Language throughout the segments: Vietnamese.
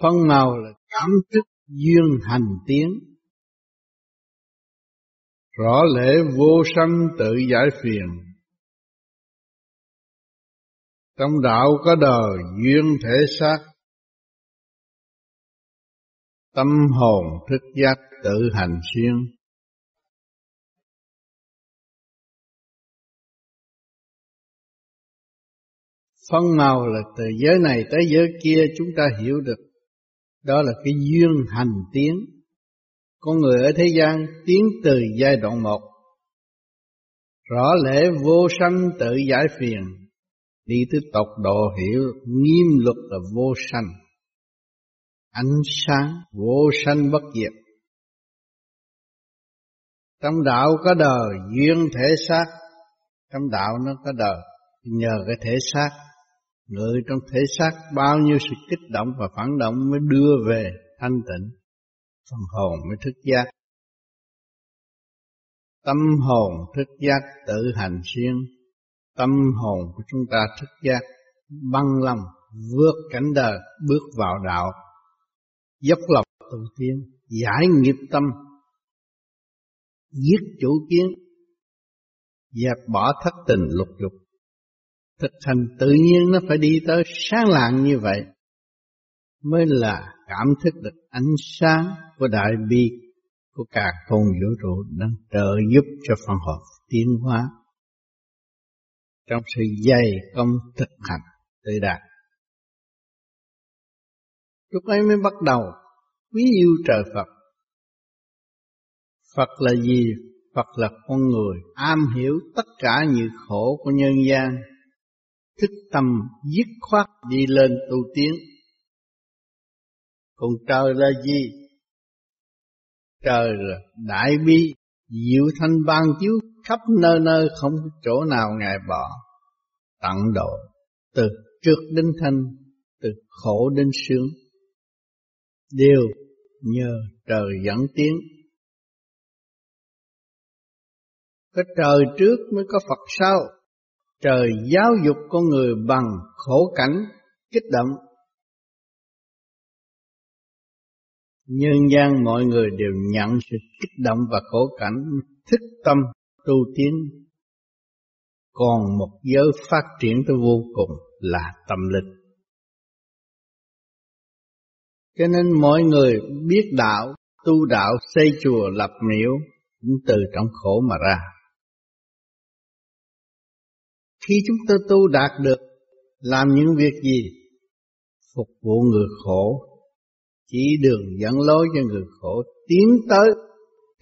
Phân màu là cảm thức duyên hành tiến. Rõ lễ vô sanh tự giải phiền. Trong đạo có đời duyên thể xác. Tâm hồn thức giác tự hành xuyên. Phân màu là từ giới này tới giới kia chúng ta hiểu được. Đó là cái duyên hành tiến. Con người ở thế gian tiến từ giai đoạn một. Rõ lẽ vô sanh tự giải phiền. Đi tới tộc độ hiểu nghiêm luật là vô sanh. Ánh sáng vô sanh bất diệt. Trong đạo có đời duyên thể xác. Trong đạo nó có đời nhờ cái thể xác Người trong thể xác bao nhiêu sự kích động và phản động mới đưa về thanh tịnh, phần hồn mới thức giác. Tâm hồn thức giác tự hành xuyên, tâm hồn của chúng ta thức giác, băng lòng, vượt cảnh đời, bước vào đạo, dốc lòng tu tiến, giải nghiệp tâm, giết chủ kiến, dẹp bỏ thất tình lục dục, thực hành tự nhiên nó phải đi tới sáng lạng như vậy mới là cảm thức được ánh sáng của đại bi của cả con vũ trụ đang trợ giúp cho phần hồn tiến hóa. Trong sự dày công thực hành tự đạt, lúc ấy mới bắt đầu quý yêu trời Phật. Phật là gì? Phật là con người am hiểu tất cả những khổ của nhân gian thức tâm dứt khoát đi lên tu tiến. Còn trời là gì? Trời là đại bi, diệu thanh ban chiếu khắp nơi nơi không có chỗ nào ngài bỏ. Tận độ, từ trước đến thanh, từ khổ đến sướng. Đều nhờ trời dẫn tiến. Có trời trước mới có Phật sau trời giáo dục con người bằng khổ cảnh, kích động. Nhân gian mọi người đều nhận sự kích động và khổ cảnh, thức tâm, tu tiến. Còn một giới phát triển tới vô cùng là tâm linh. Cho nên mọi người biết đạo, tu đạo, xây chùa, lập miếu cũng từ trong khổ mà ra khi chúng ta tu đạt được làm những việc gì? Phục vụ người khổ, chỉ đường dẫn lối cho người khổ tiến tới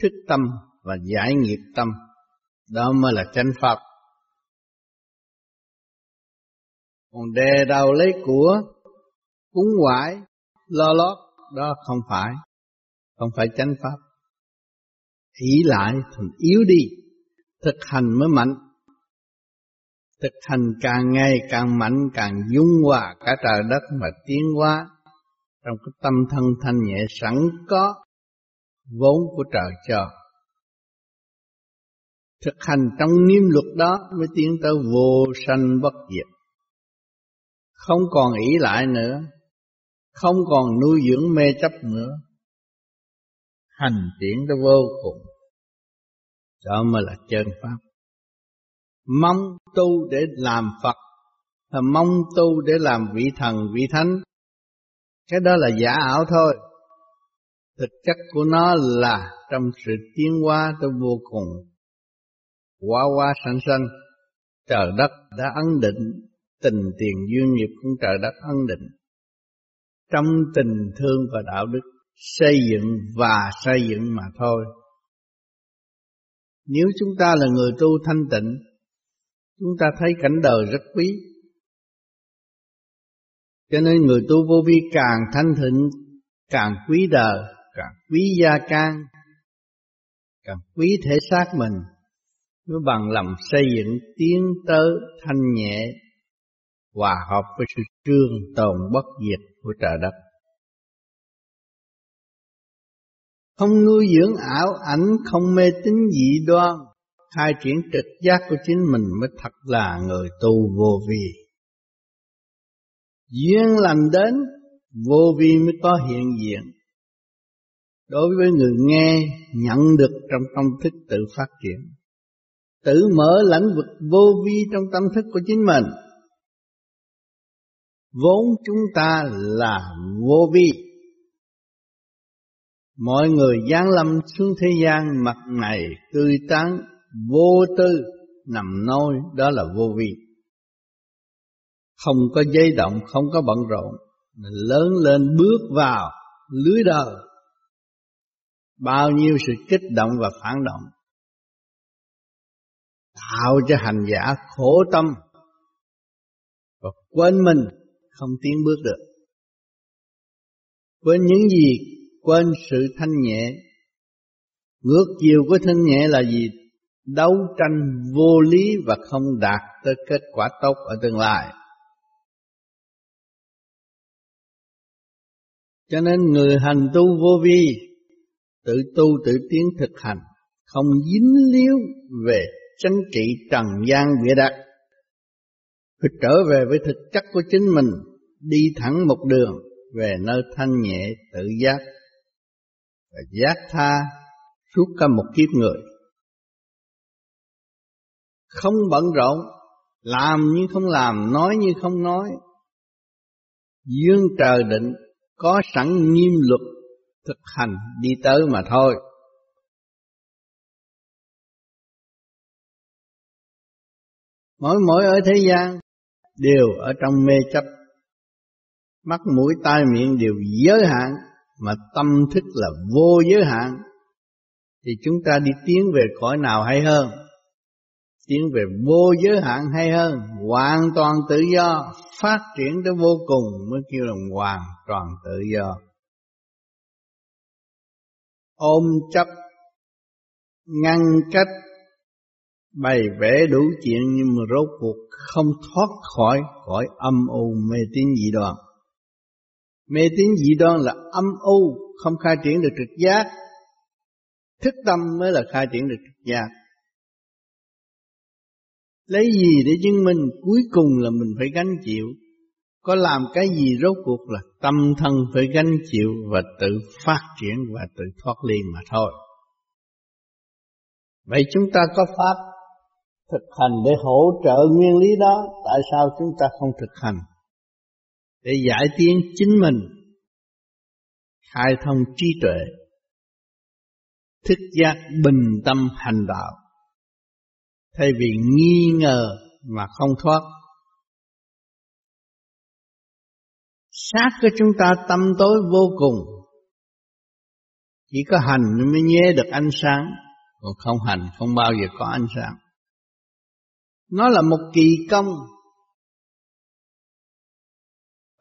thức tâm và giải nghiệp tâm. Đó mới là chánh pháp. Còn đè đầu lấy của, cúng quải, lo lót, đó không phải, không phải chánh pháp. Ý lại thành yếu đi, thực hành mới mạnh thực hành càng ngày càng mạnh, càng dung hòa cả trời đất mà tiến hóa. Trong cái tâm thân thanh nhẹ sẵn có vốn của trời cho. Thực hành trong niêm luật đó mới tiến tới vô sanh bất diệt. Không còn ỷ lại nữa. Không còn nuôi dưỡng mê chấp nữa. Hành triển tới vô cùng. Đó mới là chân pháp mong tu để làm Phật và mong tu để làm vị thần, vị thánh. Cái đó là giả ảo thôi. Thực chất của nó là trong sự tiến hóa tới vô cùng. Quá quá sanh sanh. Trời đất đã ấn định tình tiền duyên nghiệp cũng trời đất ấn định. Trong tình thương và đạo đức, xây dựng và xây dựng mà thôi. Nếu chúng ta là người tu thanh tịnh chúng ta thấy cảnh đời rất quý. Cho nên người tu vô vi càng thanh thịnh, càng quý đời, càng quý gia can, càng quý thể xác mình, mới bằng lòng xây dựng tiến tới thanh nhẹ, hòa hợp với sự trương tồn bất diệt của trời đất. Không nuôi dưỡng ảo ảnh, không mê tín dị đoan, khai triển trực giác của chính mình mới thật là người tu vô vi. Duyên lành đến, vô vi mới có hiện diện. Đối với người nghe, nhận được trong tâm thức tự phát triển. Tự mở lãnh vực vô vi trong tâm thức của chính mình. Vốn chúng ta là vô vi. Mọi người giáng lâm xuống thế gian, mặt này tươi tắn vô tư nằm nôi đó là vô vi. Không có dây động, không có bận rộn lớn lên bước vào lưới đời. Bao nhiêu sự kích động và phản động tạo cho hành giả khổ tâm và quên mình không tiến bước được. Quên những gì? Quên sự thanh nhẹ. Ngược chiều của thanh nhẹ là gì? Đấu tranh vô lý và không đạt tới kết quả tốt ở tương lai. Cho nên người hành tu vô vi, tự tu tự tiến thực hành, không dính líu về tranh trị trần gian bịa đặt. Phải trở về với thực chất của chính mình, đi thẳng một đường về nơi thanh nhẹ tự giác. Và giác tha suốt cả một kiếp người không bận rộn, làm như không làm, nói như không nói. Dương trời định có sẵn nghiêm luật thực hành đi tới mà thôi. Mỗi mỗi ở thế gian đều ở trong mê chấp. Mắt, mũi, tai, miệng đều giới hạn, mà tâm thức là vô giới hạn. Thì chúng ta đi tiến về cõi nào hay hơn? Tiến về vô giới hạn hay hơn hoàn toàn tự do phát triển tới vô cùng mới kêu là hoàn toàn tự do ôm chấp ngăn cách bày vẽ đủ chuyện nhưng mà rốt cuộc không thoát khỏi khỏi âm u mê tín dị đoan. Mê tín dị đoan là âm u, không khai triển được trực giác. Thức tâm mới là khai triển được trực giác. Lấy gì để chứng minh cuối cùng là mình phải gánh chịu. Có làm cái gì rốt cuộc là tâm thân phải gánh chịu và tự phát triển và tự thoát ly mà thôi. Vậy chúng ta có pháp thực hành để hỗ trợ nguyên lý đó tại sao chúng ta không thực hành để giải tiến chính mình, khai thông trí tuệ, thức giác bình tâm hành đạo thay vì nghi ngờ mà không thoát. Sát của chúng ta tâm tối vô cùng. Chỉ có hành mới nhé được ánh sáng. Còn không hành không bao giờ có ánh sáng. Nó là một kỳ công.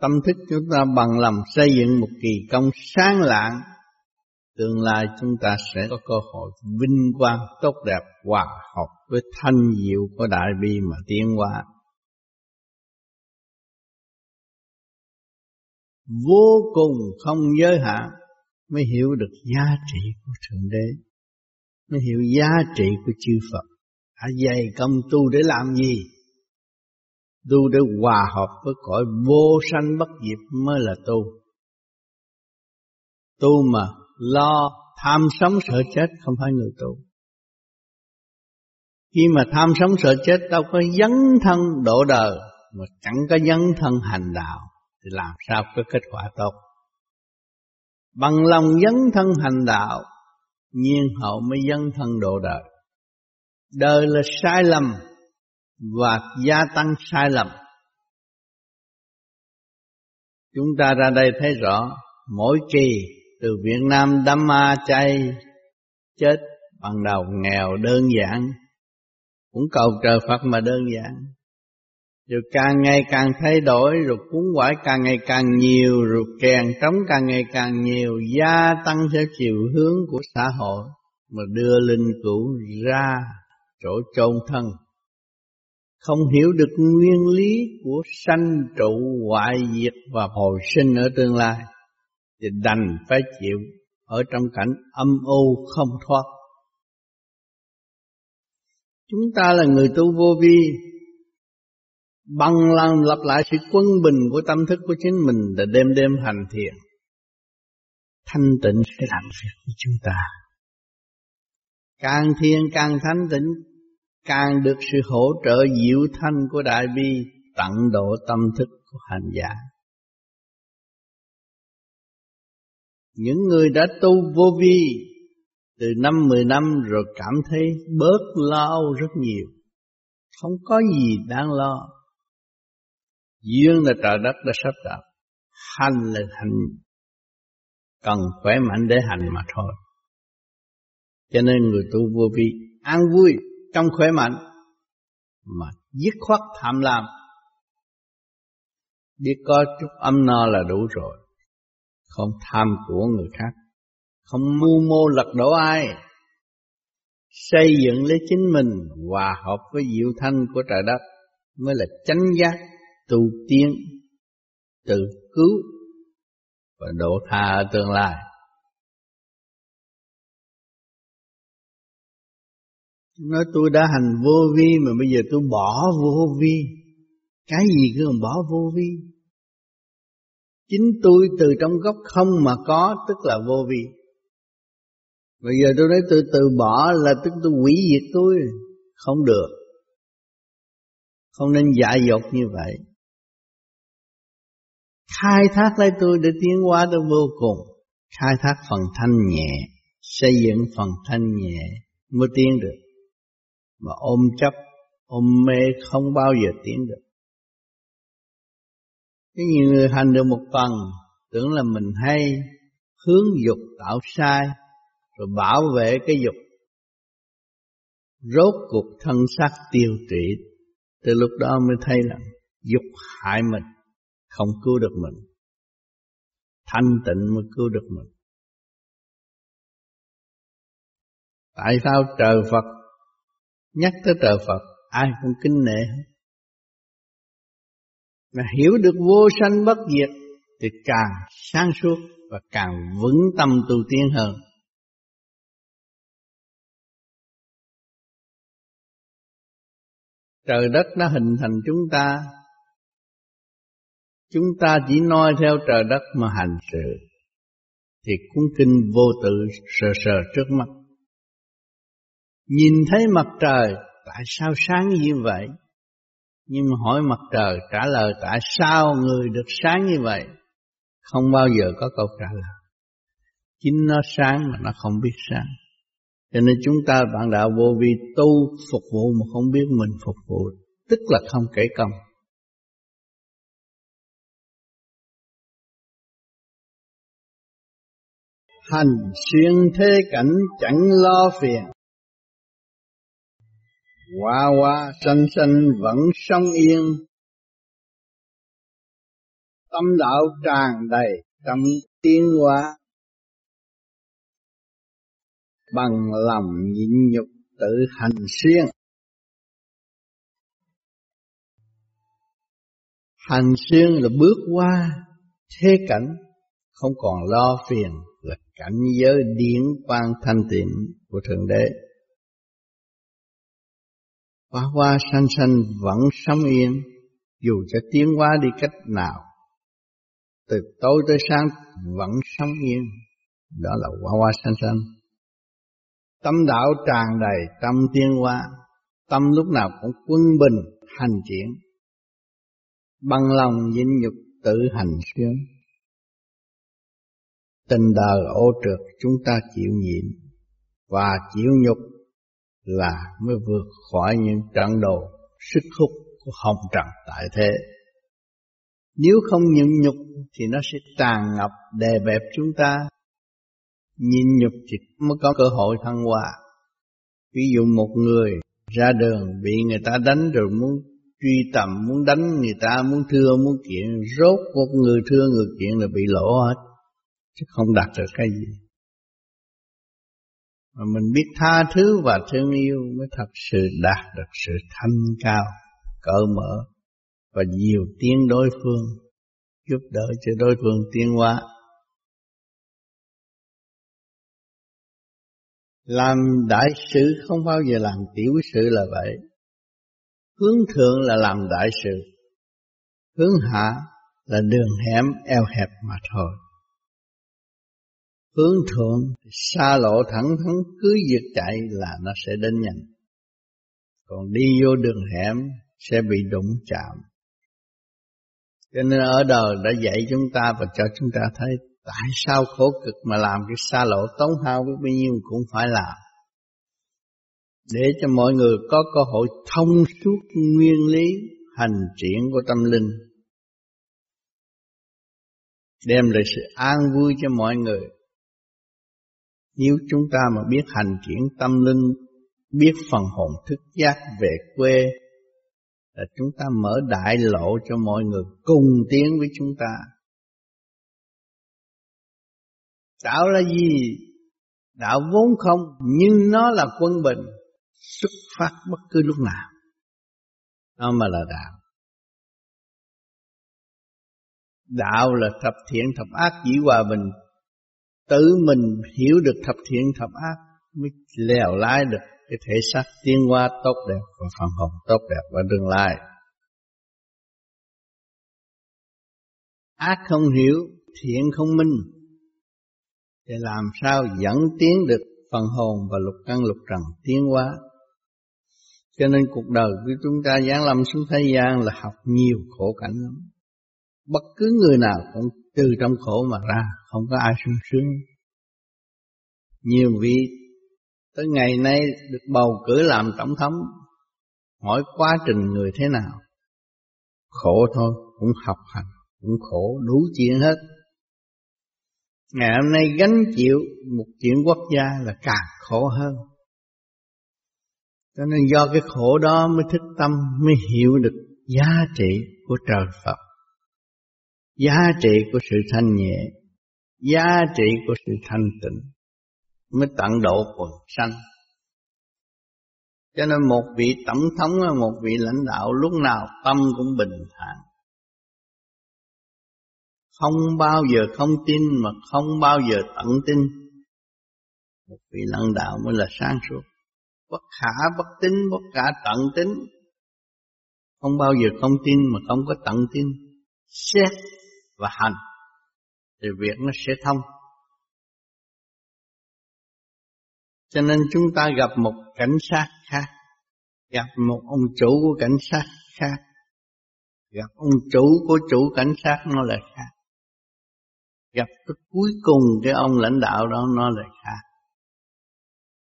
Tâm thức chúng ta bằng lòng xây dựng một kỳ công sáng lạng. Tương lai chúng ta sẽ có cơ hội vinh quang tốt đẹp, hòa hợp với thanh diệu của Đại Bi mà tiến hóa. Vô cùng không giới hạn mới hiểu được giá trị của Thượng Đế, mới hiểu giá trị của chư Phật. Đã dày công tu để làm gì? Tu để hòa hợp với cõi vô sanh bất diệt mới là tu. Tu mà lo tham sống sợ chết không phải người tu khi mà tham sống sợ chết, đâu có dấn thân độ đời, mà chẳng có dấn thân hành đạo, thì làm sao có kết quả tốt? Bằng lòng dấn thân hành đạo, nhiên hậu mới dấn thân độ đời. Đời là sai lầm, và gia tăng sai lầm. Chúng ta ra đây thấy rõ, mỗi kỳ từ Việt Nam đâm ma chay chết bằng đầu nghèo đơn giản cũng cầu trời Phật mà đơn giản. Rồi càng ngày càng thay đổi, rồi cuốn quải càng ngày càng nhiều, rồi kèn trống càng ngày càng nhiều, gia tăng theo chiều hướng của xã hội mà đưa linh cũ ra chỗ chôn thân. Không hiểu được nguyên lý của sanh trụ hoại diệt và hồi sinh ở tương lai, thì đành phải chịu ở trong cảnh âm u không thoát chúng ta là người tu vô vi, bằng lòng lập lại sự quân bình của tâm thức của chính mình để đêm đêm hành thiền. Thanh tịnh sẽ làm việc của chúng ta. Càng thiền càng thanh tịnh, càng được sự hỗ trợ diệu thanh của đại bi tận độ tâm thức của hành giả. Những người đã tu vô vi từ năm mười năm rồi cảm thấy bớt lo âu rất nhiều. Không có gì đáng lo. Duyên là trời đất đã sắp đặt. Hành là hành. Cần khỏe mạnh để hành mà thôi. Cho nên người tu vô vi an vui trong khỏe mạnh, mà dứt khoát tham lam. Biết có chút âm no là đủ rồi. Không tham của người khác không mưu mô lật đổ ai. Xây dựng lấy chính mình, hòa hợp với diệu thanh của trời đất, mới là chánh giác tu tiên, tự cứu và độ tha ở tương lai. Nói tôi đã hành vô vi mà bây giờ tôi bỏ vô vi. Cái gì cứ còn bỏ vô vi? Chính tôi từ trong gốc không mà có, tức là vô vi bây giờ tôi nói tôi từ bỏ là tức tôi hủy diệt tôi. Không được. Không nên dại dột như vậy. Khai thác lấy tôi để tiến hóa tôi vô cùng. Khai thác phần thanh nhẹ. Xây dựng phần thanh nhẹ mới tiến được. Mà ôm chấp, ôm mê không bao giờ tiến được. Cái nhiều người hành được một phần tưởng là mình hay hướng dục tạo sai rồi bảo vệ cái dục. Rốt cuộc thân xác tiêu trị từ lúc đó mới thấy là dục hại mình, không cứu được mình. Thanh tịnh mới cứu được mình. Tại sao trời Phật, nhắc tới trời Phật, ai cũng kính nể mà hiểu được vô sanh bất diệt, thì càng sáng suốt và càng vững tâm tu tiến hơn. Trời đất nó hình thành chúng ta. Chúng ta chỉ noi theo trời đất mà hành sự, thì cuốn kinh vô tự sờ sờ trước mắt. Nhìn thấy mặt trời, tại sao sáng như vậy? Nhưng mà hỏi mặt trời trả lời, tại sao người được sáng như vậy? Không bao giờ có câu trả lời. Chính nó sáng mà nó không biết sáng cho nên chúng ta, bạn đạo vô vi, tu phục vụ mà không biết mình phục vụ, tức là không kể công. Hành xuyên thế cảnh chẳng lo phiền. Hoa hoa xanh xanh vẫn sống yên. Tâm đạo tràn đầy trong tiến hóa bằng lòng nhịn nhục tự hành xuyên hành xuyên là bước qua thế cảnh, không còn lo phiền là cảnh giới điển quang thanh tịnh của thượng đế. Hoa hoa xanh xanh vẫn sống yên, dù cho tiến hóa đi cách nào. Từ tối tới sáng vẫn sống yên, đó là hoa hoa xanh xanh tâm đạo tràn đầy tâm tiên hoa, tâm lúc nào cũng quân bình hành triển bằng lòng nhịn nhục tự hành xuyên tình đời ô trượt chúng ta chịu nhịn và chịu nhục là mới vượt khỏi những trận đồ sức hút của hồng trần tại thế. Nếu không nhịn nhục thì nó sẽ tràn ngập đè bẹp chúng ta. Nhịn nhục thì mới có cơ hội thăng hoa. Ví dụ một người ra đường bị người ta đánh rồi muốn truy tầm, muốn đánh người ta, muốn thưa, muốn kiện, rốt một người thưa người kiện là bị lỗ hết, chứ không đạt được cái gì mà mình biết tha thứ và thương yêu mới thật sự đạt được sự thanh cao cởi mở và nhiều tiếng đối phương giúp đỡ cho đối phương tiến hóa làm đại sự không bao giờ làm tiểu sự là vậy hướng thượng là làm đại sự Hướng hạ là đường hẻm, eo hẹp mà thôi. Hướng thượng xa lộ thẳng thắn, cứ việc chạy là nó sẽ đến nhanh. Còn đi vô đường hẻm sẽ bị đụng chạm. Cho nên ở đời đã dạy chúng ta và cho chúng ta thấy tại sao khổ cực mà làm cái xa lộ tốn hao biết bao nhiêu cũng phải làm. Để cho mọi người có cơ hội thông suốt nguyên lý hành triển của tâm linh. Đem lại sự an vui cho mọi người. Nếu chúng ta mà biết hành triển tâm linh, biết phần hồn thức giác về quê, là chúng ta mở đại lộ cho mọi người cùng tiến với chúng ta. Đạo là gì? Đạo vốn không, nhưng nó là quân bình, xuất phát bất cứ lúc nào. Nó mà là đạo. Đạo là thập thiện thập ác chỉ hòa bình. Tự mình hiểu được thập thiện thập ác mới leo lái được cái thể xác tiến hóa tốt đẹp và phần hồn tốt đẹp và tương lai. Ác không hiểu, thiện không minh, để làm sao dẫn tiến được phần hồn và lục căn lục trần tiến hóa. Cho nên cuộc đời của chúng ta giáng lâm xuống thế gian là học nhiều khổ cảnh lắm. Bất cứ người nào cũng từ trong khổ mà ra, không có ai sung sướng. Nhiều vị tới ngày nay được bầu cử làm tổng thống, hỏi quá trình người thế nào. Khổ thôi, cũng học hành, cũng khổ, đủ chuyện hết. Ngày hôm nay gánh chịu một chuyện quốc gia là càng khổ hơn. Cho nên do cái khổ đó mới thức tâm, mới hiểu được giá trị của trời Phật. Giá trị của sự thanh nhẹ, giá trị của sự thanh tịnh mới tận độ quần sanh. Cho nên một vị tổng thống, một vị lãnh đạo lúc nào tâm cũng bình thản. Không bao giờ không tin mà không bao giờ tận tin. Một vị lãnh đạo mới là sáng suốt. Bất khả bất tín, bất khả tận tính. Không bao giờ không tin mà không có tận tin. Xét và hành. Thì việc nó sẽ thông. Cho nên chúng ta gặp một cảnh sát khác, gặp một ông chủ của cảnh sát khác, gặp ông chủ của chủ cảnh sát nó lại khác. Gặp cái cuối cùng cái ông lãnh đạo đó nó lại khác.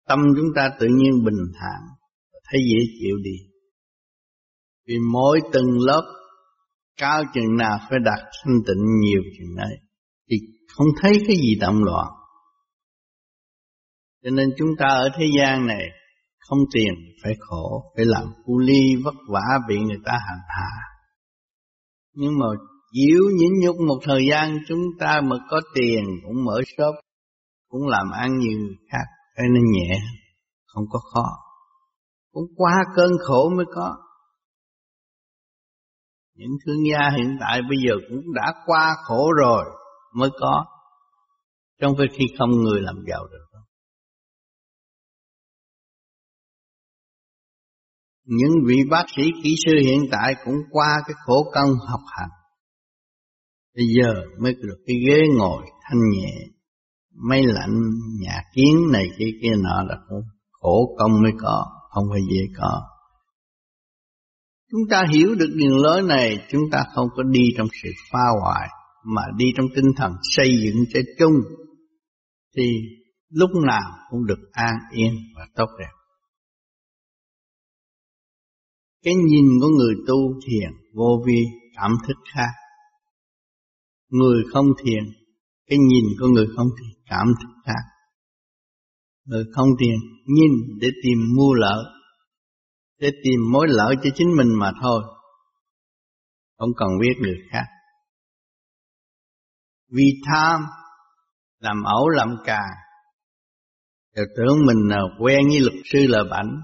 Tâm chúng ta tự nhiên bình thản, thấy dễ chịu đi. Vì mỗi từng lớp cao chừng nào phải đặt thanh tịnh nhiều chừng ấy, thì không thấy cái gì động loạn cho nên chúng ta ở thế gian này không tiền phải khổ, phải làm cu ly vất vả bị người ta hành hạ. Nhưng mà chịu nhịn nhục một thời gian chúng ta mà có tiền cũng mở shop, cũng làm ăn nhiều người khác, cho nên nhẹ, không có khó. Cũng qua cơn khổ mới có. Những thương gia hiện tại bây giờ cũng đã qua khổ rồi mới có. Trong khi không người làm giàu được. Những vị bác sĩ kỹ sư hiện tại cũng qua cái khổ công học hành. Bây giờ mới được cái ghế ngồi thanh nhẹ, máy lạnh, nhà kiến này kia kia nọ là khổ công mới có, không phải dễ có. Chúng ta hiểu được đường lối này, chúng ta không có đi trong sự phá hoại, mà đi trong tinh thần xây dựng cho chung, thì lúc nào cũng được an yên và tốt đẹp. Cái nhìn của người tu thiền vô vi cảm thức khác. Người không thiền, cái nhìn của người không thiền cảm thức khác. Người không thiền nhìn để tìm mua lợi, để tìm mối lợi cho chính mình mà thôi. Không cần biết người khác. Vì tham, làm ẩu làm cà, rồi tưởng mình là quen với luật sư là bảnh,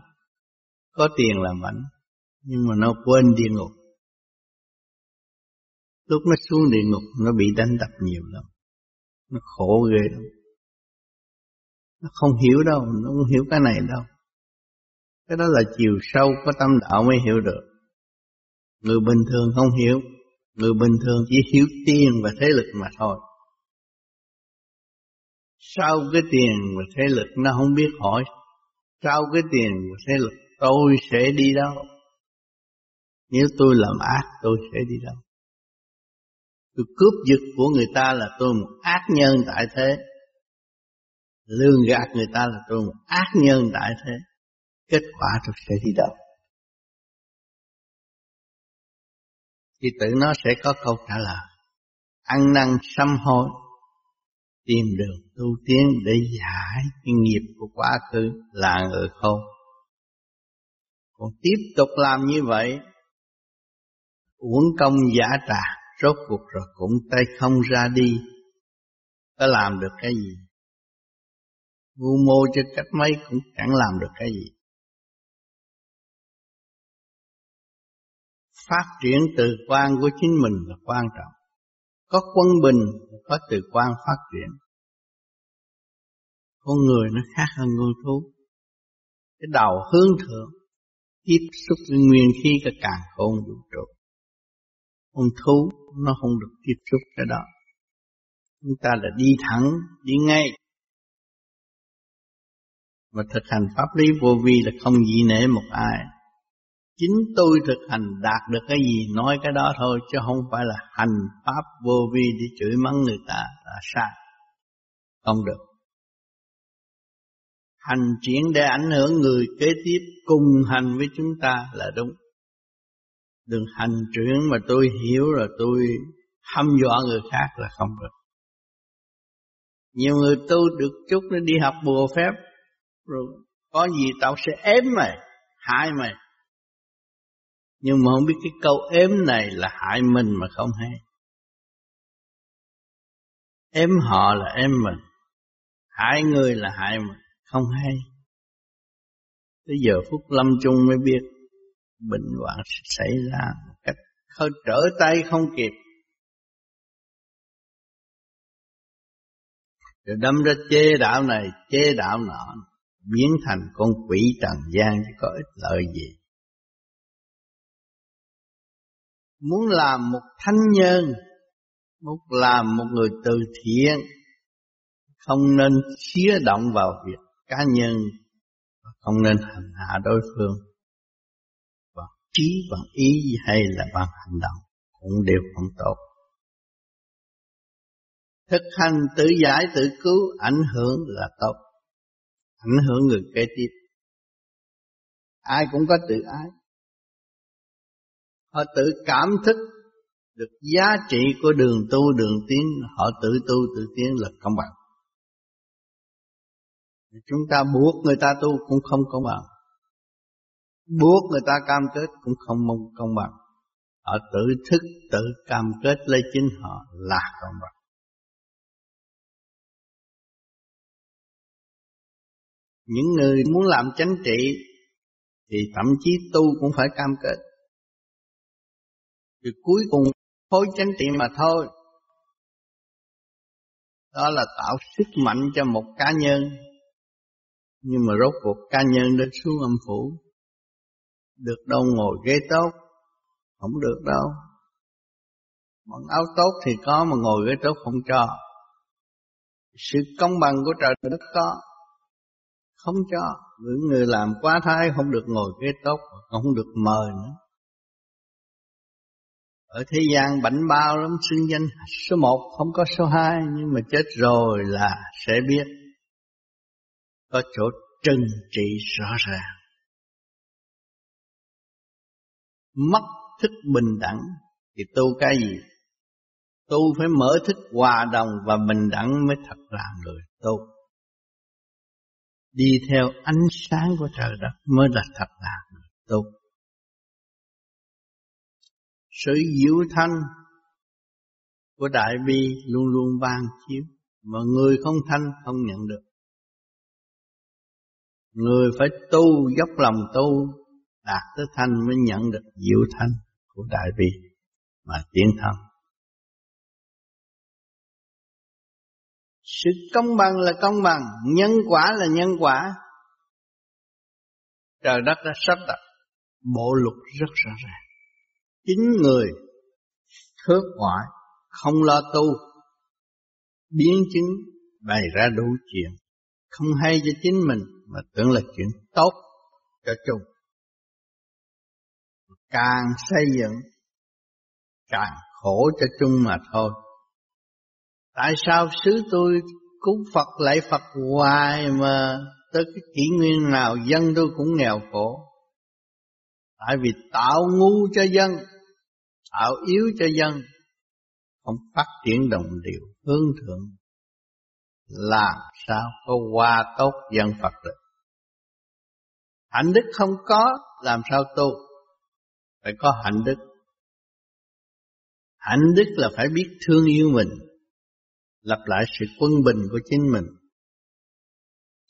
có tiền là bảnh, nhưng mà nó quên địa ngục. Lúc nó xuống địa ngục nó bị đánh đập nhiều lắm. Nó khổ ghê lắm. Nó không hiểu đâu, nó không hiểu cái này đâu. Cái đó là chiều sâu có tâm đạo mới hiểu được. Người bình thường không hiểu, Người bình thường chỉ hiểu tiền và thế lực mà thôi. Sau cái tiền và thế lực nó không biết hỏi. Sau cái tiền và thế lực tôi sẽ đi đâu? Nếu tôi làm ác tôi sẽ đi đâu? Tôi cướp giật của người ta là tôi một ác nhân tại thế. Lương gạt người ta là tôi một ác nhân tại thế. Kết quả tôi sẽ đi đâu? Thì tự nó sẽ có câu trả lời. Ăn năn sám hối, tìm đường tu tiến để giải cái nghiệp của quá khứ là ở không. Còn tiếp tục làm như vậy, uống công giả tràng rốt cuộc rồi cũng tay không ra đi, có làm được cái gì? Vu mô cho cách mấy cũng chẳng làm được cái gì. Phát triển từ quan của chính mình là quan trọng. Có quân bình, có từ quan phát triển. Con người nó khác hơn con thú. Cái đầu hướng thượng, tiếp xúc với nguyên khí cả càng khôn vũ trụ. Con thú nó không được tiếp xúc cái đó. Chúng ta là đi thẳng, đi ngay. Và thực hành pháp lý vô vi là không gì nể một ai. Chính tôi thực hành đạt được cái gì nói cái đó thôi chứ không phải là hành pháp vô vi để chửi mắng người ta là sai. Không được. Hành triển để ảnh hưởng người kế tiếp cùng hành với chúng ta là đúng. Đừng hành trưởng mà tôi hiểu rồi tôi hâm dọa người khác là không được. Nhiều người tu được chút nó đi học bùa phép rồi có gì tao sẽ ém mày, hại mày. Nhưng mà không biết cái câu ếm này là hại mình mà không hay. Ếm họ là ém mình, hại người là hại mình, không hay. Tới giờ phút lâm chung mới biết bệnh hoạn xảy ra một cách hơi trở tay không kịp. Rồi đâm ra chê đạo này, chê đạo nọ, biến thành con quỷ trần gian chứ có ích lợi gì. Muốn làm một thánh nhân, muốn làm một người từ thiện, không nên xía động vào việc cá nhân, không nên hành hạ đối phương trí bằng ý hay là bằng hành động cũng đều không tốt. Thực hành tự giải tự cứu ảnh hưởng là tốt. Ảnh hưởng người kế tiếp. Ai cũng có tự ái. Họ tự cảm thức được giá trị của đường tu đường tiến, họ tự tu tự tiến là công bằng. Chúng ta buộc người ta tu cũng không công bằng buộc người ta cam kết cũng không mong công bằng. Họ tự thức, tự cam kết lấy chính họ là công bằng. Những người muốn làm chánh trị thì thậm chí tu cũng phải cam kết. Thì cuối cùng phối chánh trị mà thôi. Đó là tạo sức mạnh cho một cá nhân. Nhưng mà rốt cuộc cá nhân đến xuống âm phủ được đâu ngồi ghế tốt, không được đâu. Mặc áo tốt thì có, mà ngồi ghế tốt không cho. Sự công bằng của trời đất có, không cho. Những người làm quá thái không được ngồi ghế tốt không được mời nữa. Ở thế gian bảnh bao lắm, xưng danh số một, không có số hai, nhưng mà chết rồi là sẽ biết. Có chỗ trừng trị rõ ràng. Mất thức bình đẳng thì tu cái gì? Tu phải mở thức hòa đồng và bình đẳng mới thật là người tu. Đi theo ánh sáng của trời đất mới là thật là người tu. Sự diệu thanh của Đại Bi luôn luôn ban chiếu, mà người không thanh không nhận được. Người phải tu, dốc lòng tu đạt tới thanh mới nhận được diệu thanh của đại bi mà tiến thân. Sự công bằng là công bằng, nhân quả là nhân quả. Trời đất đã sắp đặt bộ luật rất rõ ràng. Chính người khớp ngoại, không lo tu, biến chứng bày ra đủ chuyện, không hay cho chính mình mà tưởng là chuyện tốt cho chung. Càng xây dựng, càng khổ cho chung mà thôi. Tại sao xứ tôi cúng Phật lại Phật hoài mà tới cái kỷ nguyên nào dân tôi cũng nghèo khổ. Tại vì tạo ngu cho dân, tạo yếu cho dân, không phát triển đồng điều hướng thượng. Làm sao có qua tốt dân Phật được. Hạnh đức không có, làm sao tu? Phải có hạnh đức. Hạnh đức là phải biết thương yêu mình, lập lại sự quân bình của chính mình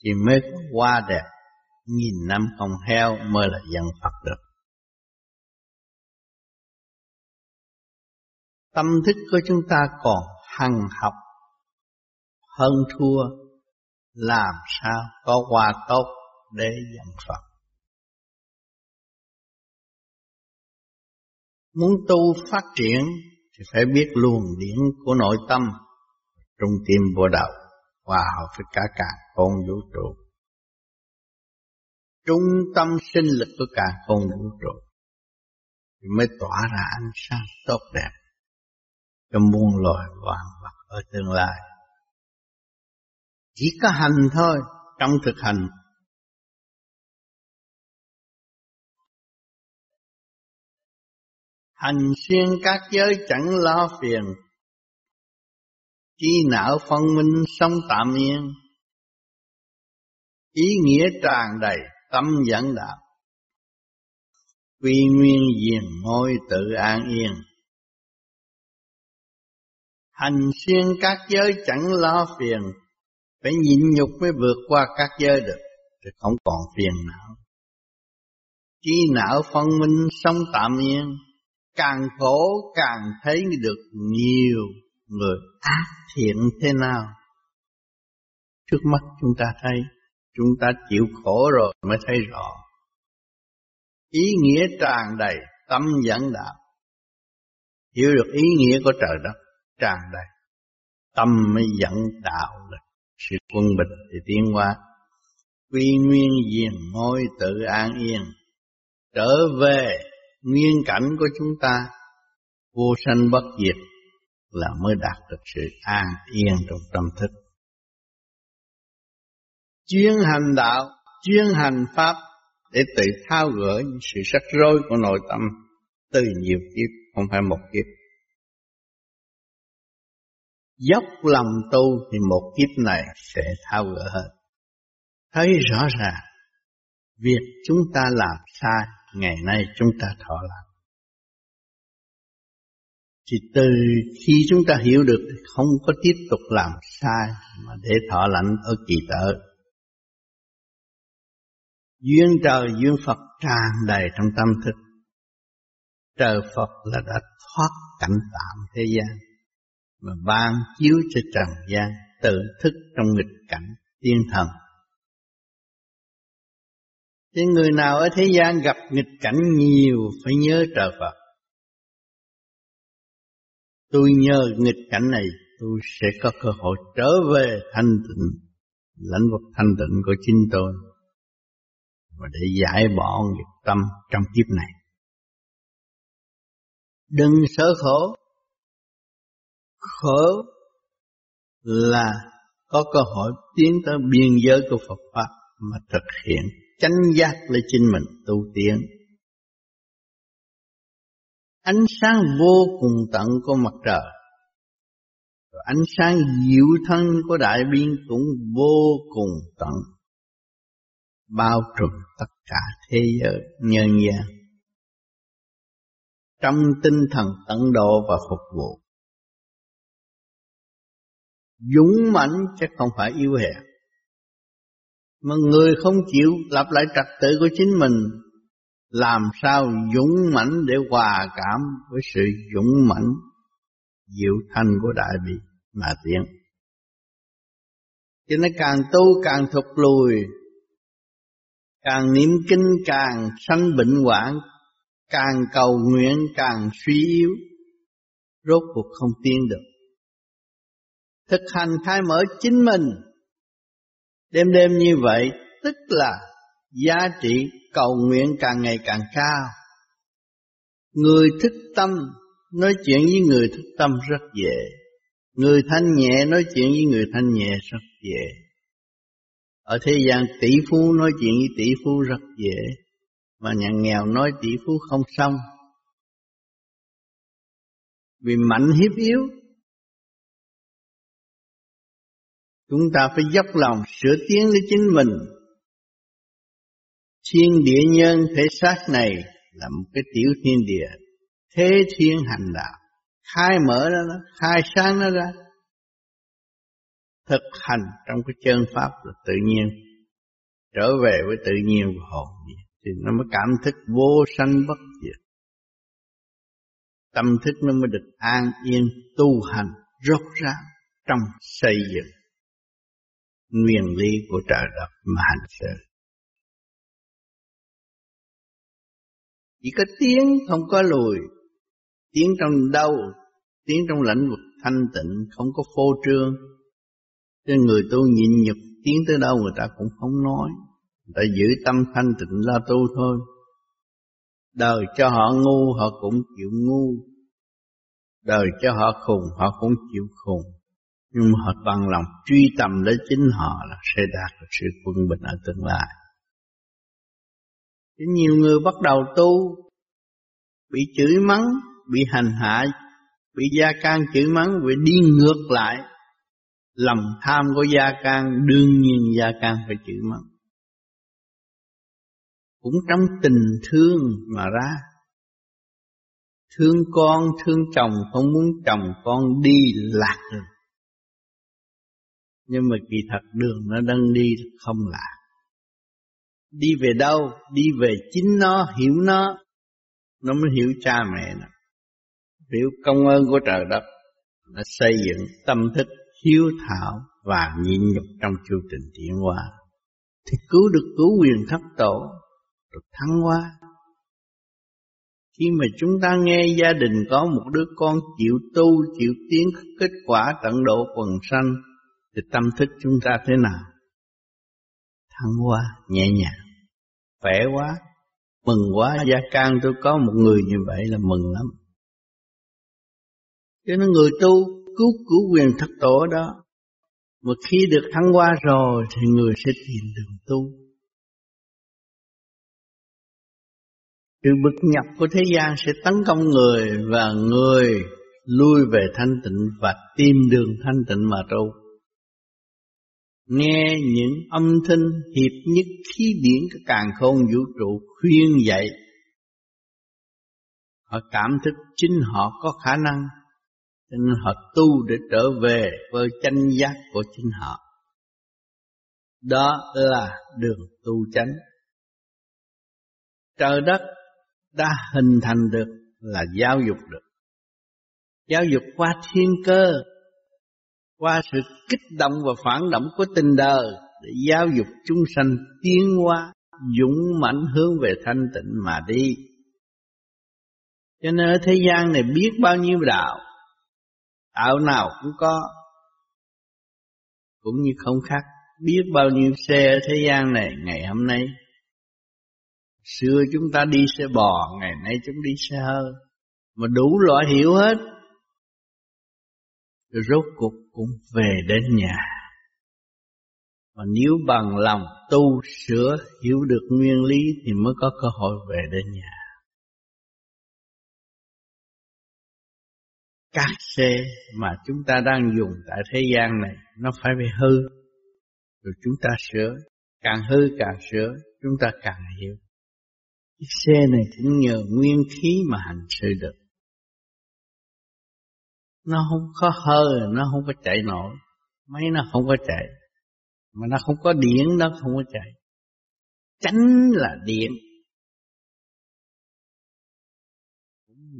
thì mới có hoa đẹp nghìn năm không heo mới là dân Phật được. Tâm thức của chúng ta còn hằng học hơn thua làm sao có hoa tốt để dân Phật. Muốn tu phát triển thì phải biết luồng điển của nội tâm trung tim bộ đầu hòa hợp với cả cả con vũ trụ. Trung tâm sinh lực của cả con vũ trụ thì mới tỏa ra ánh sáng tốt đẹp cho muôn loài vạn vật ở tương lai. Chỉ có hành thôi, trong thực hành hành xuyên các giới chẳng lo phiền. Chi não phân minh sống tạm yên. Ý nghĩa tràn đầy tâm dẫn đạo. Quy nguyên diền ngôi tự an yên. Hành xuyên các giới chẳng lo phiền. Phải nhịn nhục mới vượt qua các giới được, thì không còn phiền não. Trí não phân minh sống tạm yên càng khổ càng thấy được nhiều người ác thiện thế nào. Trước mắt chúng ta thấy, chúng ta chịu khổ rồi mới thấy rõ. Ý nghĩa tràn đầy, tâm dẫn đạo. Hiểu được ý nghĩa của trời đất tràn đầy. Tâm mới dẫn đạo là sự quân bình thì tiến hóa. Quy nguyên diền ngôi tự an yên. Trở về nguyên cảnh của chúng ta vô sanh bất diệt là mới đạt được sự an yên trong tâm thức. Chuyên hành đạo, chuyên hành pháp để tự thao gỡ những sự sắc rối của nội tâm từ nhiều kiếp, không phải một kiếp. Dốc lòng tu thì một kiếp này sẽ thao gỡ hết. Thấy rõ ràng, việc chúng ta làm sai, ngày nay chúng ta thọ lạc. thì từ khi chúng ta hiểu được không có tiếp tục làm sai mà để thọ lãnh ở kỳ tợ. Duyên trời, duyên Phật tràn đầy trong tâm thức. Trời Phật là đã thoát cảnh tạm thế gian, mà ban chiếu cho trần gian, tự thức trong nghịch cảnh, tiên thần. Thì người nào ở thế gian gặp nghịch cảnh nhiều phải nhớ trời Phật. Tôi nhờ nghịch cảnh này, tôi sẽ có cơ hội trở về thanh tịnh, lãnh vực thanh tịnh của chính tôi, và để giải bỏ nghiệp tâm trong kiếp này. Đừng sợ khổ. Khổ là có cơ hội tiến tới biên giới của Phật pháp mà thực hiện chánh giác lấy chính mình tu tiến. Ánh sáng vô cùng tận của mặt trời. Rồi ánh sáng diệu thân của đại biên cũng vô cùng tận, bao trùm tất cả thế giới nhân gian. Trong tinh thần tận độ và phục vụ. Dũng mãnh chứ không phải yếu hèn mà người không chịu lập lại trật tự của chính mình làm sao dũng mãnh để hòa cảm với sự dũng mãnh diệu thanh của đại bi mà tiến. Cho nên càng tu càng thụt lùi, càng niệm kinh càng sanh bệnh hoạn, càng cầu nguyện càng suy yếu, rốt cuộc không tiến được. Thực hành khai mở chính mình, đêm đêm như vậy, tức là giá trị cầu nguyện càng ngày càng cao. Người thức tâm nói chuyện với người thức tâm rất dễ. Người thanh nhẹ nói chuyện với người thanh nhẹ rất dễ. Ở thế gian tỷ phú nói chuyện với tỷ phú rất dễ. Mà nhà nghèo nói tỷ phú không xong. Vì mạnh hiếp yếu. Chúng ta phải dốc lòng sửa tiến lấy chính mình Thiên địa nhân thể xác này là một cái tiểu thiên địa, thế thiên hành đạo, khai mở nó, ra khai sáng nó ra. Thực hành trong cái chân pháp là tự nhiên, trở về với tự nhiên và hồn nhiên, thì nó mới cảm thức vô sanh bất diệt. Tâm thức nó mới được an yên tu hành rốt ráo trong xây dựng nguyên lý của trời đất mà hành sự. Chỉ có tiếng không có lùi, tiếng trong đâu tiếng trong lãnh vực thanh tịnh Không có phô trương. Cho người tu nhịn nhục tiếng tới đâu người ta cũng không nói. Người ta giữ tâm thanh tịnh la tu thôi. Đời cho họ ngu, họ cũng chịu ngu. Đời cho họ khùng, họ cũng chịu khùng. Nhưng mà họ bằng lòng truy tầm lấy chính họ là sẽ đạt được sự quân bình ở tương lai. Thì nhiều người bắt đầu tu Bị chửi mắng Bị hành hạ Bị gia can chửi mắng Vì đi ngược lại. Lòng tham của gia can Đương nhiên gia can phải chửi mắng. Cũng trong tình thương mà ra. Thương con, thương chồng Không muốn chồng con đi lạc rồi nhưng mà kỳ thật đường nó đang đi không lạ. Đi về đâu? Đi về chính nó, hiểu nó, nó mới hiểu cha mẹ nó. Hiểu công ơn của trời đất, nó xây dựng tâm thức hiếu thảo và nhịn nhục trong chu trình tiến hóa. Thì cứu được cứu quyền thất tổ, được thắng hóa. Khi mà chúng ta nghe gia đình có một đứa con chịu tu, chịu tiến kết quả tận độ quần sanh, thì tâm thức chúng ta thế nào? Thăng hoa, nhẹ nhàng khỏe quá, mừng quá, gia can tôi có một người như vậy là mừng lắm. Cho nên người tu cứu cứu quyền thất tổ đó, một khi được thăng hoa rồi thì người sẽ tìm đường tu. Sự bực nhập của thế gian sẽ tấn công người và người lui về thanh tịnh và tìm đường thanh tịnh mà tu nghe những âm thanh hiệp nhất khí điển của càng khôn vũ trụ khuyên dạy, họ cảm thức chính họ có khả năng, nên họ tu để trở về với chân giác của chính họ. Đó là đường tu chánh. Trời đất đã hình thành được là giáo dục được. Giáo dục qua thiên cơ qua sự kích động và phản động của tình đời để giáo dục chúng sanh tiến hóa dũng mãnh hướng về thanh tịnh mà đi. Cho nên ở thế gian này biết bao nhiêu đạo, đạo nào cũng có, cũng như không khác, biết bao nhiêu xe ở thế gian này ngày hôm nay. Xưa chúng ta đi xe bò, ngày nay chúng đi xe hơi, mà đủ loại hiểu hết rốt cuộc cũng về đến nhà. Mà nếu bằng lòng tu sửa hiểu được nguyên lý thì mới có cơ hội về đến nhà. Các xe mà chúng ta đang dùng tại thế gian này nó phải bị hư. Rồi chúng ta sửa, càng hư càng sửa, chúng ta càng hiểu. Chiếc xe này cũng nhờ nguyên khí mà hành sự được nó không có hơi, nó không có chạy nổi. Máy nó không có chạy. Mà nó không có điện, nó không có chạy. Tránh là điện.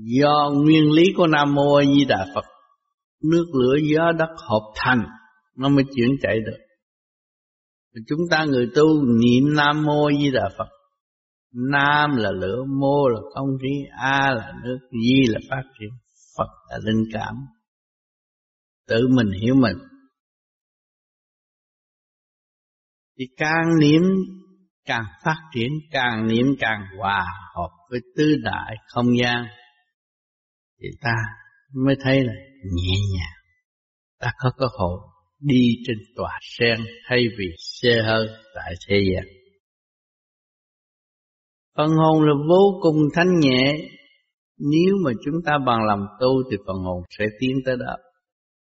Do nguyên lý của nam mô a di đà phật, nước lửa gió đất hợp thành, nó mới chuyển chạy được. Chúng ta người tu niệm nam mô a di đà phật, nam là lửa, mô là không khí, a là nước, di là phát triển. Phật là linh cảm. Tự mình hiểu mình. Thì càng niệm, càng phát triển, càng niệm càng hòa hợp với tứ đại không gian, thì ta mới thấy là nhẹ nhàng. Ta có cơ hội đi trên tòa sen thay vì xe hơi tại thế gian. Phần hồn là vô cùng thanh nhẹ nếu mà chúng ta bằng lòng tu thì phần hồn sẽ tiến tới đó.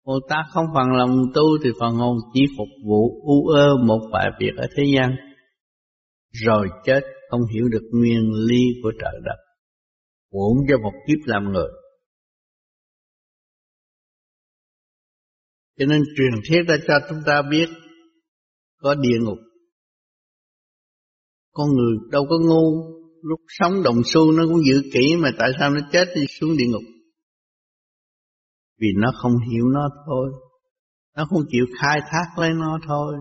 Còn ta không bằng lòng tu thì phần hồn chỉ phục vụ u ơ một vài việc ở thế gian. Rồi chết, không hiểu được nguyên lý của trời đất. Uổng cho một kiếp làm người. Cho nên truyền thuyết đã cho chúng ta biết, Có địa ngục. Con người đâu có ngu. Lúc sống đồng xu nó cũng giữ kỹ Mà tại sao nó chết đi xuống địa ngục? Vì nó không hiểu nó thôi. Nó không chịu khai thác lấy nó thôi.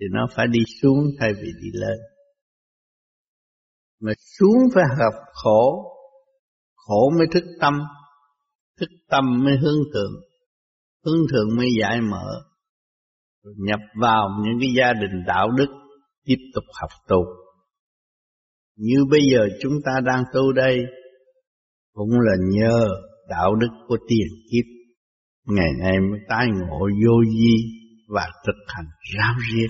Thì nó phải đi xuống thay vì đi lên. Mà xuống phải gặp khổ. Khổ mới thức tâm. Thức tâm mới hướng thượng. Hướng thượng mới giải mở. Nhập vào những cái gia đình đạo đức, tiếp tục học tu như bây giờ chúng ta đang tu đây, cũng là nhờ đạo đức của tiền kiếp ngày nay mới tái ngộ vô vi và thực hành ráo riết,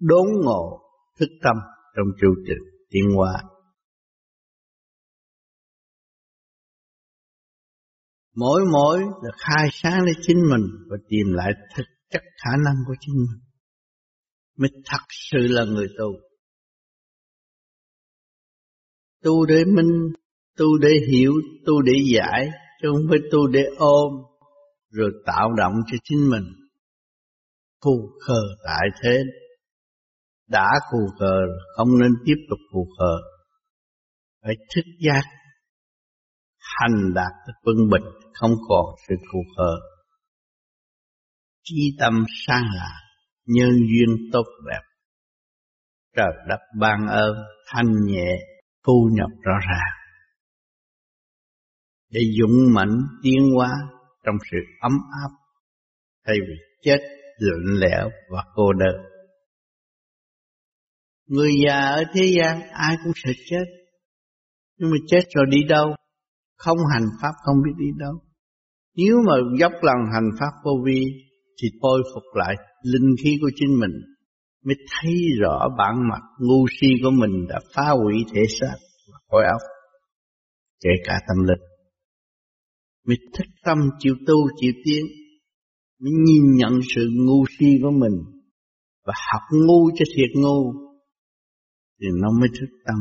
đốn ngộ thức tâm trong chu trình tiến hóa Mỗi mỗi là khai sáng lấy chính mình và tìm lại thực chất khả năng của chính mình. Mới thật sự là người tu. Tu để minh, tu để hiểu, tu để giải, chứ không phải tu để ôm, rồi tạo động cho chính mình. Phù khờ tại thế, đã phù khờ không nên tiếp tục phù khờ. Phải thức giác hành đạt được quân bình không còn sự phù khờ chi tâm sang lạc nhân duyên tốt đẹp trời đất ban ơn thanh nhẹ thu nhập rõ ràng. Để dũng mạnh tiến hóa trong sự ấm áp thay vì chết lạnh lẽo và cô đơn. Người già ở thế gian ai cũng sẽ chết. Nhưng mà chết rồi đi đâu? Không hành pháp không biết đi đâu. Nếu mà dốc lòng hành pháp vô vi Thì tôi phục lại linh khí của chính mình. Mới thấy rõ bản mặt ngu si của mình đã phá hủy thể xác và khối óc Kể cả tâm linh Mới thích tâm chịu tu chịu tiến Mới nhìn nhận sự ngu si của mình Và học ngu cho thiệt ngu Thì nó mới thức tâm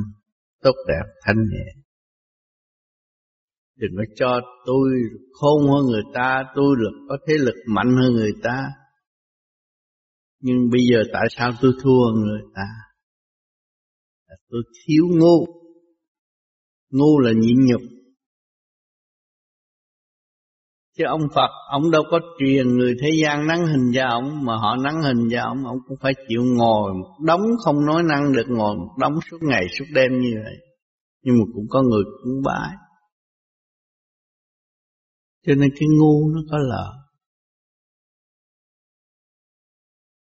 Tốt đẹp thanh nhẹ Đừng có cho tôi khôn hơn người ta, tôi lực có thế lực mạnh hơn người ta. Nhưng bây giờ tại sao tôi thua người ta? Là tôi thiếu ngu. Ngu là nhịn nhục. Chứ ông Phật, ông đâu có truyền người thế gian nắng hình cho ông, mà họ nắng hình cho ông, ông cũng phải chịu ngồi một đống không nói năng được ngồi một đống suốt ngày suốt đêm như vậy. Nhưng mà cũng có người cũng bái. Cho nên cái ngu nó có lợi.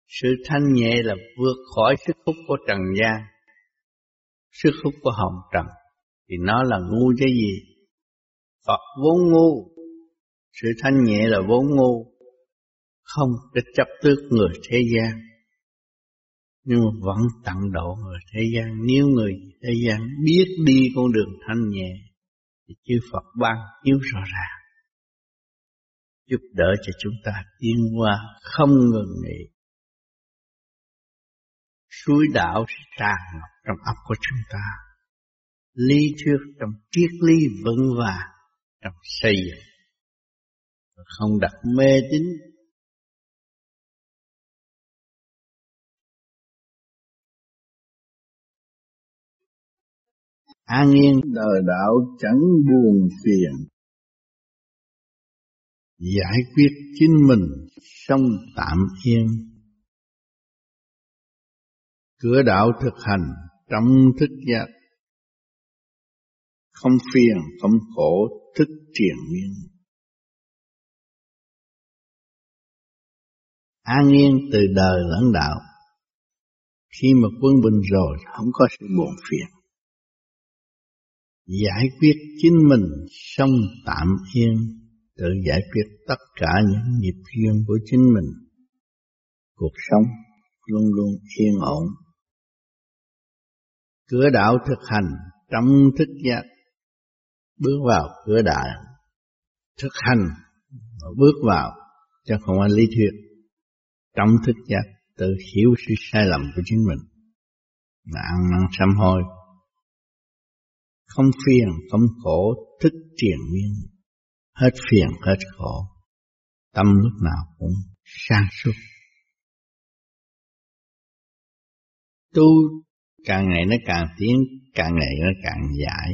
Sự thanh nhẹ là vượt khỏi sức hút của trần gian. Sức hút của hồng trần. Thì nó là ngu chứ gì? Phật vốn ngu. Sự thanh nhẹ là vốn ngu. Không cái chấp tước người thế gian. Nhưng mà vẫn tận độ người thế gian. Nếu người thế gian biết đi con đường thanh nhẹ. Thì chư Phật ban chiếu rõ ràng, giúp đỡ cho chúng ta tiến qua không ngừng nghỉ. Suối đạo tràn ngập trong óc của chúng ta. Lý thuyết trong triết lý vững vàng trong xây dựng. Không đặt mê tín an yên đời đạo chẳng buồn phiền giải quyết chính mình sống tạm yên. Cửa đạo thực hành trong thức giác không phiền, không khổ, thức triền miên. An yên từ đời lẫn đạo. Khi mà quân bình rồi, không có sự buồn phiền. Giải quyết chính mình, xong tạm yên, tự giải quyết tất cả những nghiệp duyên của chính mình. Cuộc sống luôn luôn yên ổn. Cửa đạo thực hành trong thức giác. Bước vào cửa đại. Thực hành bước vào cho không phải lý thuyết. Trong thức giác, tự hiểu sự sai lầm của chính mình. Là ăn năn sám hối. Không phiền, không khổ, thức triền miên. Hết phiền, hết khổ. Tâm lúc nào cũng sáng suốt. Tu càng ngày nó càng tiến, càng ngày nó càng giải.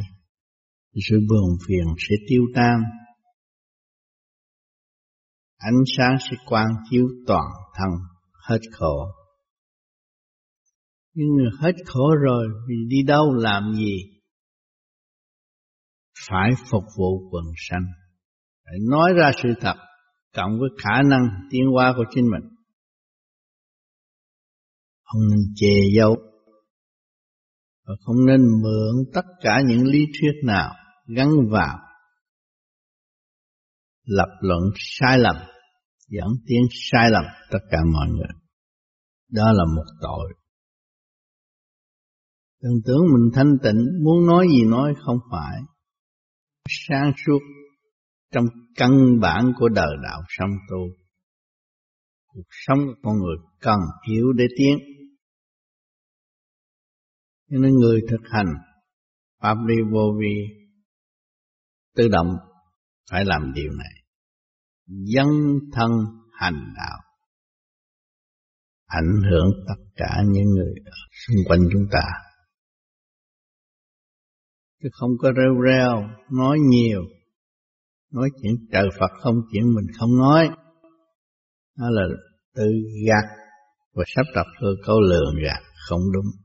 Sự buồn phiền sẽ tiêu tan. Ánh sáng sẽ quang chiếu toàn thân, hết khổ. Nhưng hết khổ rồi thì đi đâu làm gì? Phải phục vụ quần sanh. Phải nói ra sự thật, cộng với khả năng tiến hóa của chính mình. Không nên chê giấu và không nên mượn tất cả những lý thuyết nào gắn vào lập luận sai lầm dẫn tiến sai lầm tất cả mọi người. Đó là một tội. Đừng tưởng mình thanh tịnh muốn nói gì nói không phải. Sáng suốt trong căn bản của đời đạo song tu, cuộc sống của con người cần hiểu để tiến cho nên người thực hành pháp đi vô vi tự động phải làm điều này. Dân thân hành đạo ảnh hưởng tất cả những người xung quanh chúng ta. Chứ không có rêu reo, nói nhiều, nói chuyện trời Phật không, chuyện mình không nói. Đó là tự gạt và sắp đặt cơ câu lường gạt không đúng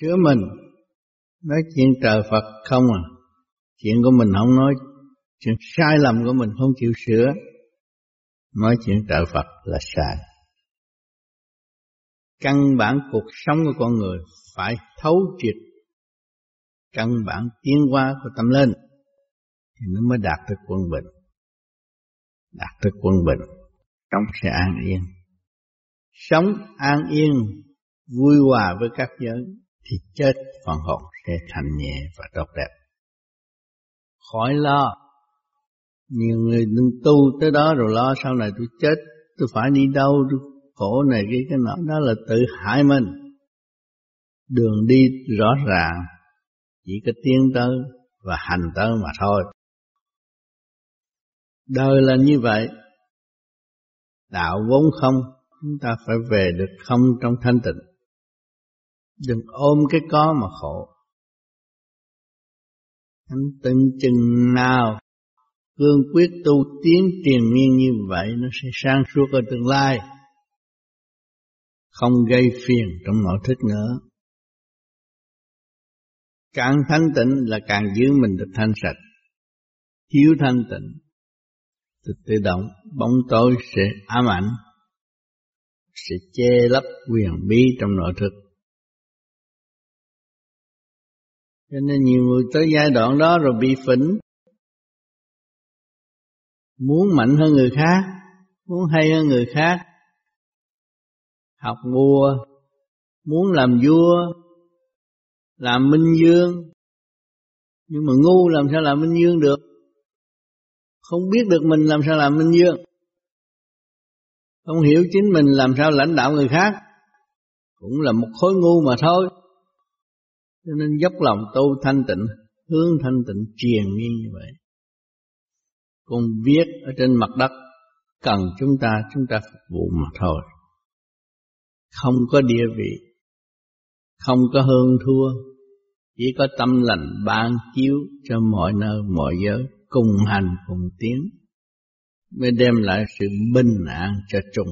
sửa mình, nói chuyện trời Phật không à. Chuyện của mình không nói, chuyện sai lầm của mình không chịu sửa. Nói chuyện trời Phật là sai. Căn bản cuộc sống của con người phải thấu triệt căn bản tiến hóa của tâm linh thì nó mới đạt được quân bình. Đạt được quân bình, sống sẽ an yên. Sống an yên, vui hòa với các giới thì chết phần hồn sẽ thành nhẹ và tốt đẹp. Khỏi lo. Nhiều người đừng tu tới đó rồi lo sau này tôi chết, tôi phải đi đâu, tôi khổ này cái cái nọ. Đó là tự hại mình. Đường đi rõ ràng, chỉ có tiến tới và hành tới mà thôi. Đời là như vậy. Đạo vốn không, chúng ta phải về được không trong thanh tịnh đừng ôm cái có mà khổ. Anh từng chừng nào, cương quyết tu tiến tiền miên như vậy, nó sẽ sang suốt ở tương lai. Không gây phiền trong nội thức nữa càng thanh tịnh là càng giữ mình được thanh sạch. Thiếu thanh tịnh thì tự động, bóng tối sẽ ám ảnh, sẽ che lấp quyền bí trong nội thức. Cho nên nhiều người tới giai đoạn đó rồi bị phỉnh. Muốn mạnh hơn người khác, muốn hay hơn người khác. Học vua, muốn làm vua, làm minh dương nhưng mà ngu làm sao làm minh dương được? Không biết được mình làm sao làm minh dương không hiểu chính mình làm sao lãnh đạo người khác. Cũng là một khối ngu mà thôi cho nên dốc lòng tu thanh tịnh, hướng thanh tịnh truyền miên như vậy còn viết ở trên mặt đất, cần chúng ta chúng ta phục vụ mà thôi không có địa vị, không có hơn thua, chỉ có tâm lành ban chiếu cho mọi nơi, mọi giới, cùng hành, cùng tiến, mới đem lại sự bình an cho chúng.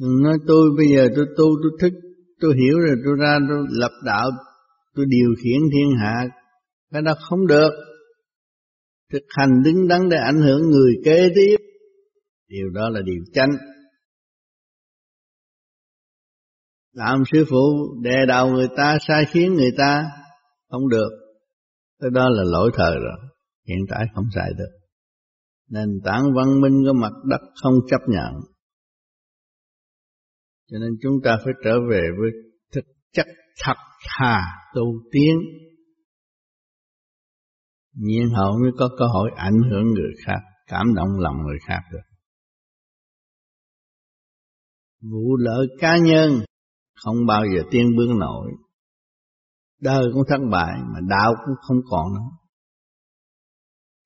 Nói tôi bây giờ tôi tu, tôi thức, tôi hiểu rồi, tôi ra, tôi lập đạo, tôi điều khiển thiên hạ. Cái đó không được. Thực hành đứng đắn để ảnh hưởng người kế tiếp. Điều đó là điều chánh. Làm sư phụ, đè đầu người ta, sai khiến người ta, không được. Cái đó là lỗi thời rồi. Hiện tại không xài được. Nền tảng văn minh của mặt đất không chấp nhận cho nên chúng ta phải trở về với thực chất thật thà tu tiến. Nhiên hậu mới có cơ hội ảnh hưởng người khác, cảm động lòng người khác được. Vụ lợi cá nhân không bao giờ tiên bước nổi. Đời cũng thất bại mà đạo cũng không còn nữa.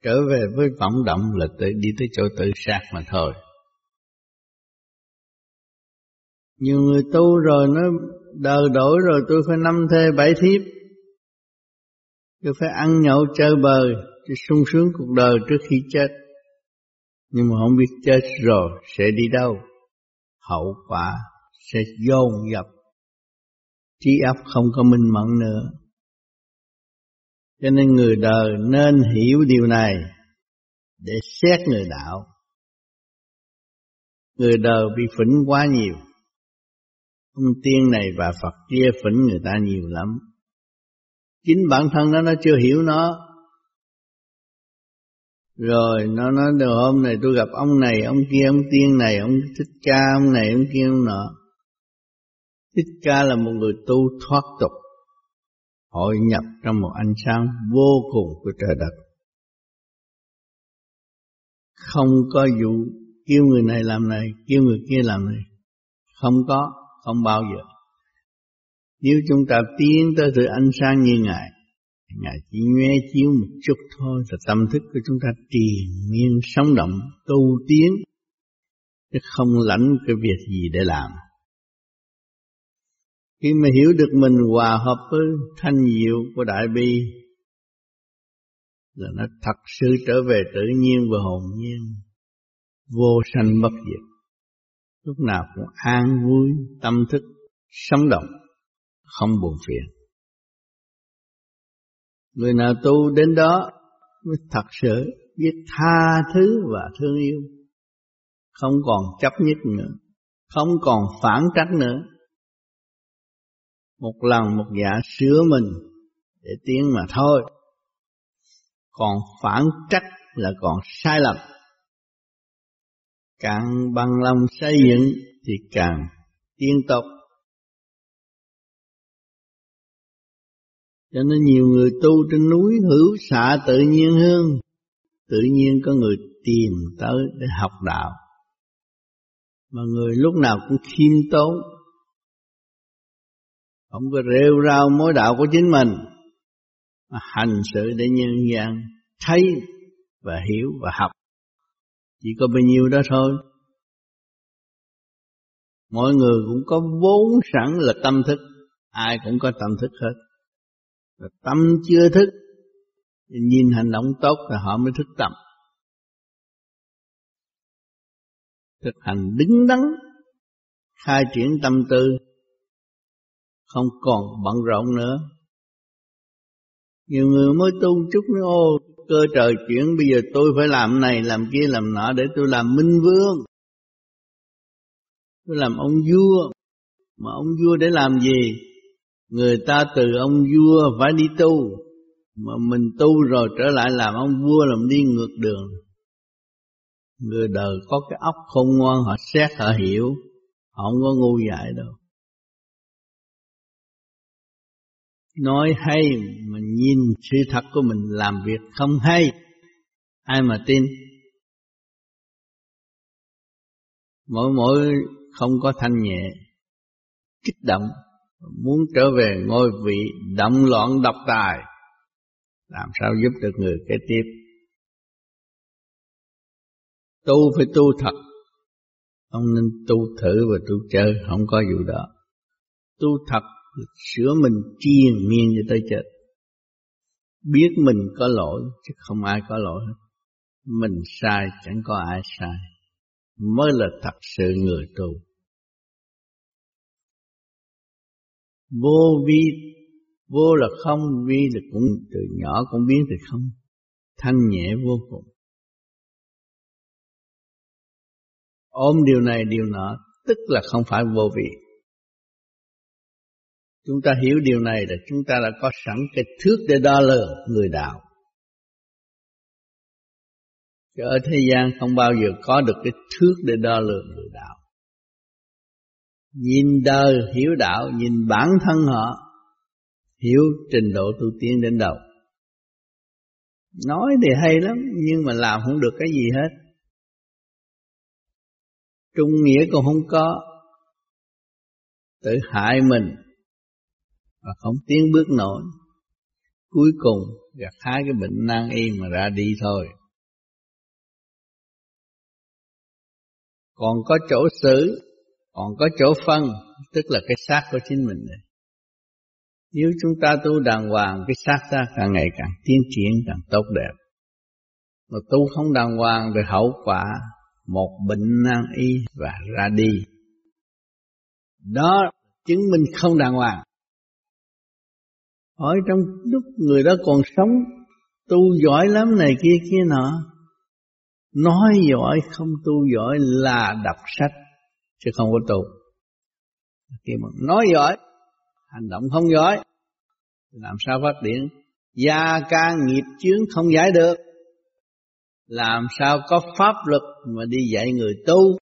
Trở về với vọng động là tự đi tới chỗ tự sát mà thôi. Nhiều người tu rồi nó đời đổi rồi tôi phải năm thê bảy thiếp. Tôi phải ăn nhậu, chơi bời tôi sung sướng cuộc đời trước khi chết. Nhưng mà không biết chết rồi sẽ đi đâu. Hậu quả sẽ dồn dập. Trí óc không có minh mẫn nữa. Cho nên người đời nên hiểu điều này để xét người đạo. Người đời bị phỉnh quá nhiều ông tiên này và phật kia phỉnh người ta nhiều lắm. Chính bản thân nó nó chưa hiểu nó. Rồi, nó nói được hôm này tôi gặp ông này, ông kia, ông tiên này, ông thích ca, ông này, ông kia, ông nọ. Thích ca là một người tu thoát tục, hội nhập trong một ánh sáng vô cùng của trời đất. Không có vụ, kêu người này làm này, kêu người kia làm này. Không có không bao giờ. Nếu chúng ta tiến tới sự ánh sáng như ngài ngài chỉ nhoe chiếu một chút thôi là tâm thức của chúng ta triền miên, sống động, tu tiến, chứ không lãnh cái việc gì để làm. Khi mà hiểu được mình hòa hợp với thanh diệu của đại bi, là nó thật sự trở về tự nhiên và hồn nhiên, vô sanh bất diệt lúc nào cũng an vui, tâm thức, sống động, không buồn phiền. Người nào tu đến đó mới thật sự biết tha thứ và thương yêu. Không còn chấp nhất nữa, không còn phản trách nữa. Một lần một dạ sửa mình để tiến mà thôi. Còn phản trách là còn sai lầm càng bằng lòng xây dựng thì càng tiên tục. cho nên nhiều người tu trên núi hữu xạ tự nhiên hơn. Tự nhiên có người tìm tới để học đạo. Mà người lúc nào cũng khiêm tốn. Không có rêu rao mối đạo của chính mình. Mà hành sự để nhân gian thấy và hiểu và học chỉ có bao nhiêu đó thôi. Mọi người cũng có vốn sẵn là tâm thức. Ai cũng có tâm thức hết. Và tâm chưa thức nhìn hành động tốt là họ mới thức tâm. Thực hành đứng đắn, khai triển tâm tư, không còn bận rộn nữa. Nhiều người mới tu chút nữa, ô cơ trời chuyển, bây giờ tôi phải làm này, làm kia, làm nọ để tôi làm minh vương. Tôi làm ông vua. Mà ông vua để làm gì? Người ta từ ông vua phải đi tu. Mà mình tu rồi trở lại làm ông vua, làm đi ngược đường. Người đời có cái óc khôn ngoan, họ xét, họ hiểu. Họ không có ngu dại đâu. Nói hay mà nhìn sự thật của mình làm việc không hay, ai mà tin? Mỗi mỗi không có thanh nhẹ, kích động, muốn trở về ngôi vị động loạn độc tài, làm sao giúp được người kế tiếp? Tu phải tu thật, không nên tu thử và tu chơi, không có vụ đó. Tu thật sửa mình triền miên cho tới chết. Biết mình có lỗi, chứ không ai có lỗi hết. Mình sai, chẳng có ai sai. Mới là thật sự người tu vô vi, vô là không, vi là cũng từ nhỏ cũng biến từ không. Thanh nhẹ vô cùng. Ôm điều này, điều nọ, tức là không phải vô vị chúng ta hiểu điều này là chúng ta đã có sẵn cái thước để đo lường người đạo. Chứ ở thế gian không bao giờ có được cái thước để đo lường người đạo. Nhìn đời hiểu đạo, Nhìn bản thân họ, Hiểu trình độ tu tiên đến đâu. Nói thì hay lắm, Nhưng mà làm không được cái gì hết. Trung nghĩa còn không có. Tự hại mình và không tiến bước nổi Cuối cùng, gặt hai cái bệnh nan y mà ra đi thôi Còn có chỗ xử, Còn có chỗ phân, Tức là cái xác của chính mình này Nếu chúng ta tu đàng hoàng, Cái xác ta càng ngày càng tiến triển, Càng tốt đẹp Mà tu không đàng hoàng Thì hậu quả một bệnh nan y và ra đi. Đó chứng minh không đàng hoàng. Hỏi trong lúc người đó còn sống, tu giỏi lắm này kia kia nọ. Nói giỏi không tu giỏi là đọc sách, chứ không có tu. Khi mà nói giỏi, hành động không giỏi, làm sao phát triển? Gia ca nghiệp chướng không giải được làm sao có pháp luật mà đi dạy người tu